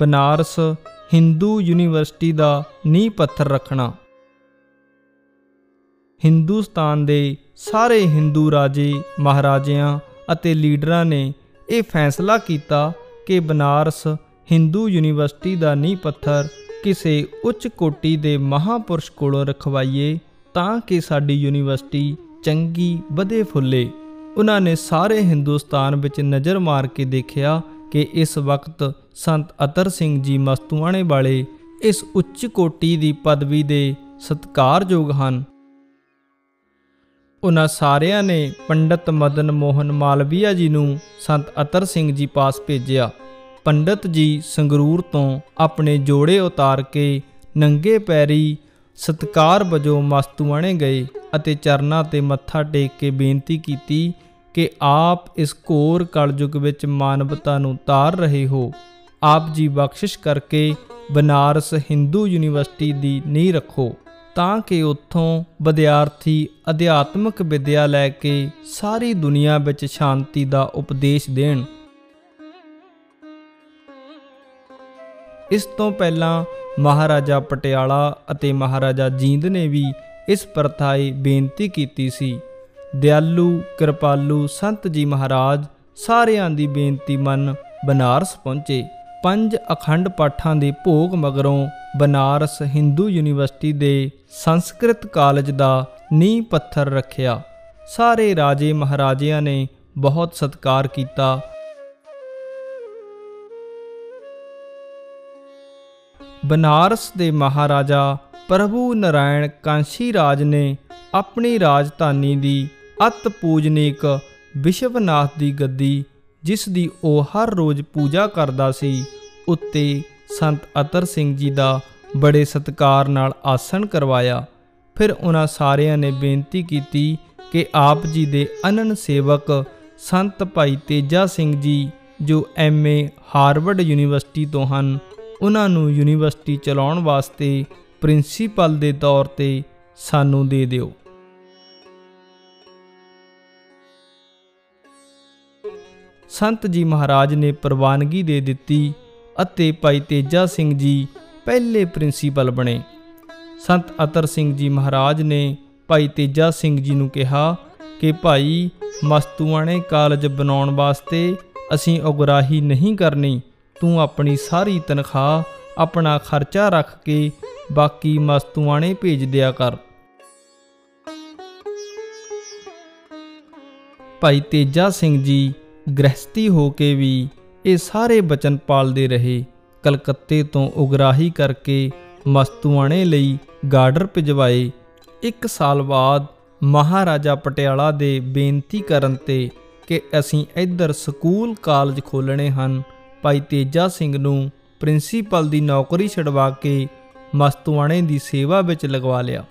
Banaras Hindu university ਦਾ ਨੀਂਹ ਪੱਥਰ ਰੱਖਣਾ। ਹਿੰਦੁਸਤਾਨ ਦੇ ਸਾਰੇ ਹਿੰਦੂ ਰਾਜੇ, ਮਹਾਰਾਜਿਆਂ ਅਤੇ ਲੀਡਰਾਂ ਨੇ ਇਹ ਫੈਸਲਾ ਕੀਤਾ ਕਿ ਬਨਾਰਸ ਹਿੰਦੂ ਯੂਨੀਵਰਸਿਟੀ ਦਾ ਨੀਂਹ ਪੱਥਰ ਕਿਸੇ ਉੱਚ ਕੋਟੀ ਦੇ ਮਹਾਪੁਰਸ਼ ਕੋਲੋਂ ਰਖਵਾਈਏ ਤਾਂ ਕਿ ਸਾਡੀ ਯੂਨੀਵਰਸਿਟੀ ਚੰਗੀ, ਵਧੇ ਫੁੱਲੇ। ਉਹਨਾਂ ਨੇ ਸਾਰੇ ਹਿੰਦੁਸਤਾਨ ਵਿੱਚ ਨਜ਼ਰ ਮਾਰ ਕੇ ਦੇਖਿਆ ਕਿ ਇਸ ਵਕਤ ਸੰਤ ਅਤਰ ਸਿੰਘ ਜੀ ਮਸਤੂਆਣੇ ਵਾਲੇ ਇਸ ਉੱਚ ਕੋਟੀ ਦੀ ਪਦਵੀ ਦੇ ਸਤਿਕਾਰਯੋਗ ਹਨ। ਉਹਨਾਂ ਸਾਰਿਆਂ ਨੇ ਪੰਡਤ ਮਦਨ ਮੋਹਨ ਮਾਲਵੀਆ ਜੀ ਨੂੰ ਸੰਤ ਅਤਰ ਸਿੰਘ ਜੀ ਪਾਸ ਭੇਜਿਆ। ਪੰਡਤ ਜੀ ਸੰਗਰੂਰ ਤੋਂ ਆਪਣੇ ਜੋੜੇ ਉਤਾਰ ਕੇ ਨੰਗੇ ਪੈਰੀ ਸਤਕਾਰ ਵਜੋਂ ਮਸਤੂਆਣੇ ਗਏ ਅਤੇ ਚਰਨਾਂ ਤੇ ਮੱਥਾ ਟੇਕ ਕੇ ਬੇਨਤੀ ਕੀਤੀ ਕਿ ਆਪ ਇਸ ਘੋਰ ਕਲਯੁਗ ਵਿੱਚ ਮਾਨਵਤਾ ਨੂੰ ਤਾਰ ਰਹੇ ਹੋ। ਆਪ ਜੀ ਬਖਸ਼ਿਸ਼ ਕਰਕੇ ਬਨਾਰਸ ਹਿੰਦੂ ਯੂਨੀਵਰਸਿਟੀ ਦੀ ਨੀਂਹ ਰੱਖੋ, ਤਾਂ ਕਿ ਉੱਥੋਂ ਵਿਦਿਆਰਥੀ ਅਧਿਆਤਮਿਕ ਵਿਦਿਆ ਲੈ ਕੇ ਸਾਰੀ ਦੁਨੀਆ ਵਿੱਚ ਸ਼ਾਂਤੀ ਦਾ ਉਪਦੇਸ਼ ਦੇਣ। ਇਸ ਤੋਂ ਪਹਿਲਾਂ ਮਹਾਰਾਜਾ ਪਟਿਆਲਾ ਅਤੇ ਮਹਾਰਾਜਾ ਜੀਂਦ ਨੇ ਵੀ ਇਸ ਪ੍ਰਥਾਏ ਬੇਨਤੀ ਕੀਤੀ ਸੀ। ਦਿਆਲੂ, ਕਿਰਪਾਲੂ ਸੰਤ ਜੀ ਮਹਾਰਾਜ, ਸਾਰਿਆਂ ਦੀ ਬੇਨਤੀ ਮੰਨ ਬਨਾਰਸ ਪਹੁੰਚੇ। ਪੰਜ ਅਖੰਡ ਪਾਠਾਂ ਦੇ ਭੋਗ ਮਗਰੋਂ ਬਨਾਰਸ ਹਿੰਦੂ ਯੂਨੀਵਰਸਿਟੀ ਦੇ ਸੰਸਕ੍ਰਿਤ ਕਾਲਜ ਦਾ ਨੀਂਹ ਪੱਥਰ ਰੱਖਿਆ। ਸਾਰੇ ਰਾਜੇ ਮਹਾਰਾਜਿਆਂ ਨੇ ਬਹੁਤ ਸਤਿਕਾਰ ਕੀਤਾ। ਬਨਾਰਸ ਦੇ ਮਹਾਰਾਜਾ ਪ੍ਰਭੂ ਨਰਾਇਣ ਕਾਂਸ਼ੀ ਰਾਜ ਨੇ ਆਪਣੀ ਰਾਜਧਾਨੀ ਦੀ ਅਤ ਪੂਜਨੀਕ ਵਿਸ਼ਵਨਾਥ ਦੀ ਗੱਦੀ, ਜਿਸ ਦੀ ਉਹ ਹਰ ਰੋਜ਼ ਪੂਜਾ ਕਰਦਾ ਸੀ, ਉੱਤੇ ਸੰਤ ਅਤਰ ਸਿੰਘ ਜੀ ਦਾ ਬੜੇ ਸਤਕਾਰ ਨਾਲ ਆਸਣ ਕਰਵਾਇਆ। ਫਿਰ ਉਹਨਾਂ ਸਾਰਿਆਂ ਨੇ ਬੇਨਤੀ ਕੀਤੀ ਕਿ ਆਪ ਜੀ ਦੇ ਅਨਨ ਸੇਵਕ ਸੰਤ ਭਾਈ ਤੇਜਾ ਸਿੰਘ ਜੀ, ਜੋ ਐਮਏ ਹਾਰਵਰਡ ਯੂਨੀਵਰਸਿਟੀ ਤੋਂ ਹਨ, ਉਹਨਾਂ ਨੂੰ ਯੂਨੀਵਰਸਿਟੀ ਚਲਾਉਣ ਵਾਸਤੇ ਪ੍ਰਿੰਸੀਪਲ ਦੇ ਤੌਰ ਤੇ ਸਾਨੂੰ ਦੇ ਦਿਓ। ਸੰਤ ਜੀ ਮਹਾਰਾਜ ਨੇ ਪ੍ਰਵਾਨਗੀ ਦੇ ਦਿੱਤੀ ਅਤੇ ਭਾਈ ਤੇਜਾ ਸਿੰਘ ਜੀ ਪਹਿਲੇ ਪ੍ਰਿੰਸੀਪਲ ਬਣੇ। ਸੰਤ ਅਤਰ ਸਿੰਘ ਜੀ ਮਹਾਰਾਜ ਨੇ ਭਾਈ ਤੇਜਾ ਸਿੰਘ ਜੀ ਨੂੰ ਕਿਹਾ ਕਿ ਭਾਈ, ਮਸਤੂਆਣੇ ਕਾਲਜ ਬਣਾਉਣ ਵਾਸਤੇ ਅਸੀਂ ਉਗਰਾਹੀ ਨਹੀਂ ਕਰਨੀ। ਤੂੰ ਆਪਣੀ ਸਾਰੀ ਤਨਖਾਹ, ਆਪਣਾ ਖਰਚਾ ਰੱਖ ਕੇ ਬਾਕੀ ਮਸਤੂਆਣੇ ਭੇਜ ਦਿਆ ਕਰ। ਭਾਈ ਤੇਜਾ ਸਿੰਘ ਜੀ ਗ੍ਰਸਤੀ ਹੋ ਕੇ ਵੀ ਇਹ ਸਾਰੇ ਬਚਨ ਪਾਲਦੇ ਰਹੇ। ਕਲਕੱਤੇ ਤੋਂ ਉਗਰਾਹੀ ਕਰਕੇ ਮਸਤੂਆਣੇ ਲਈ ਗਾਰਡਰ ਭਿਜਵਾਏ। ਇੱਕ ਸਾਲ ਬਾਅਦ ਮਹਾਰਾਜਾ ਪਟਿਆਲਾ ਦੇ ਬੇਨਤੀ ਕਰਨ ਤੇ ਕਿ ਅਸੀਂ ਇੱਧਰ ਸਕੂਲ ਕਾਲਜ ਖੋਲਣੇ ਹਨ, ਭਾਈ ਤੇਜਾ ਸਿੰਘ ਨੂੰ ਪ੍ਰਿੰਸੀਪਲ ਦੀ ਨੌਕਰੀ ਛਡਵਾ ਕੇ ਮਸਤੂਆਣੇ ਦੀ ਸੇਵਾ ਵਿੱਚ ਲਗਵਾ ਲਿਆ।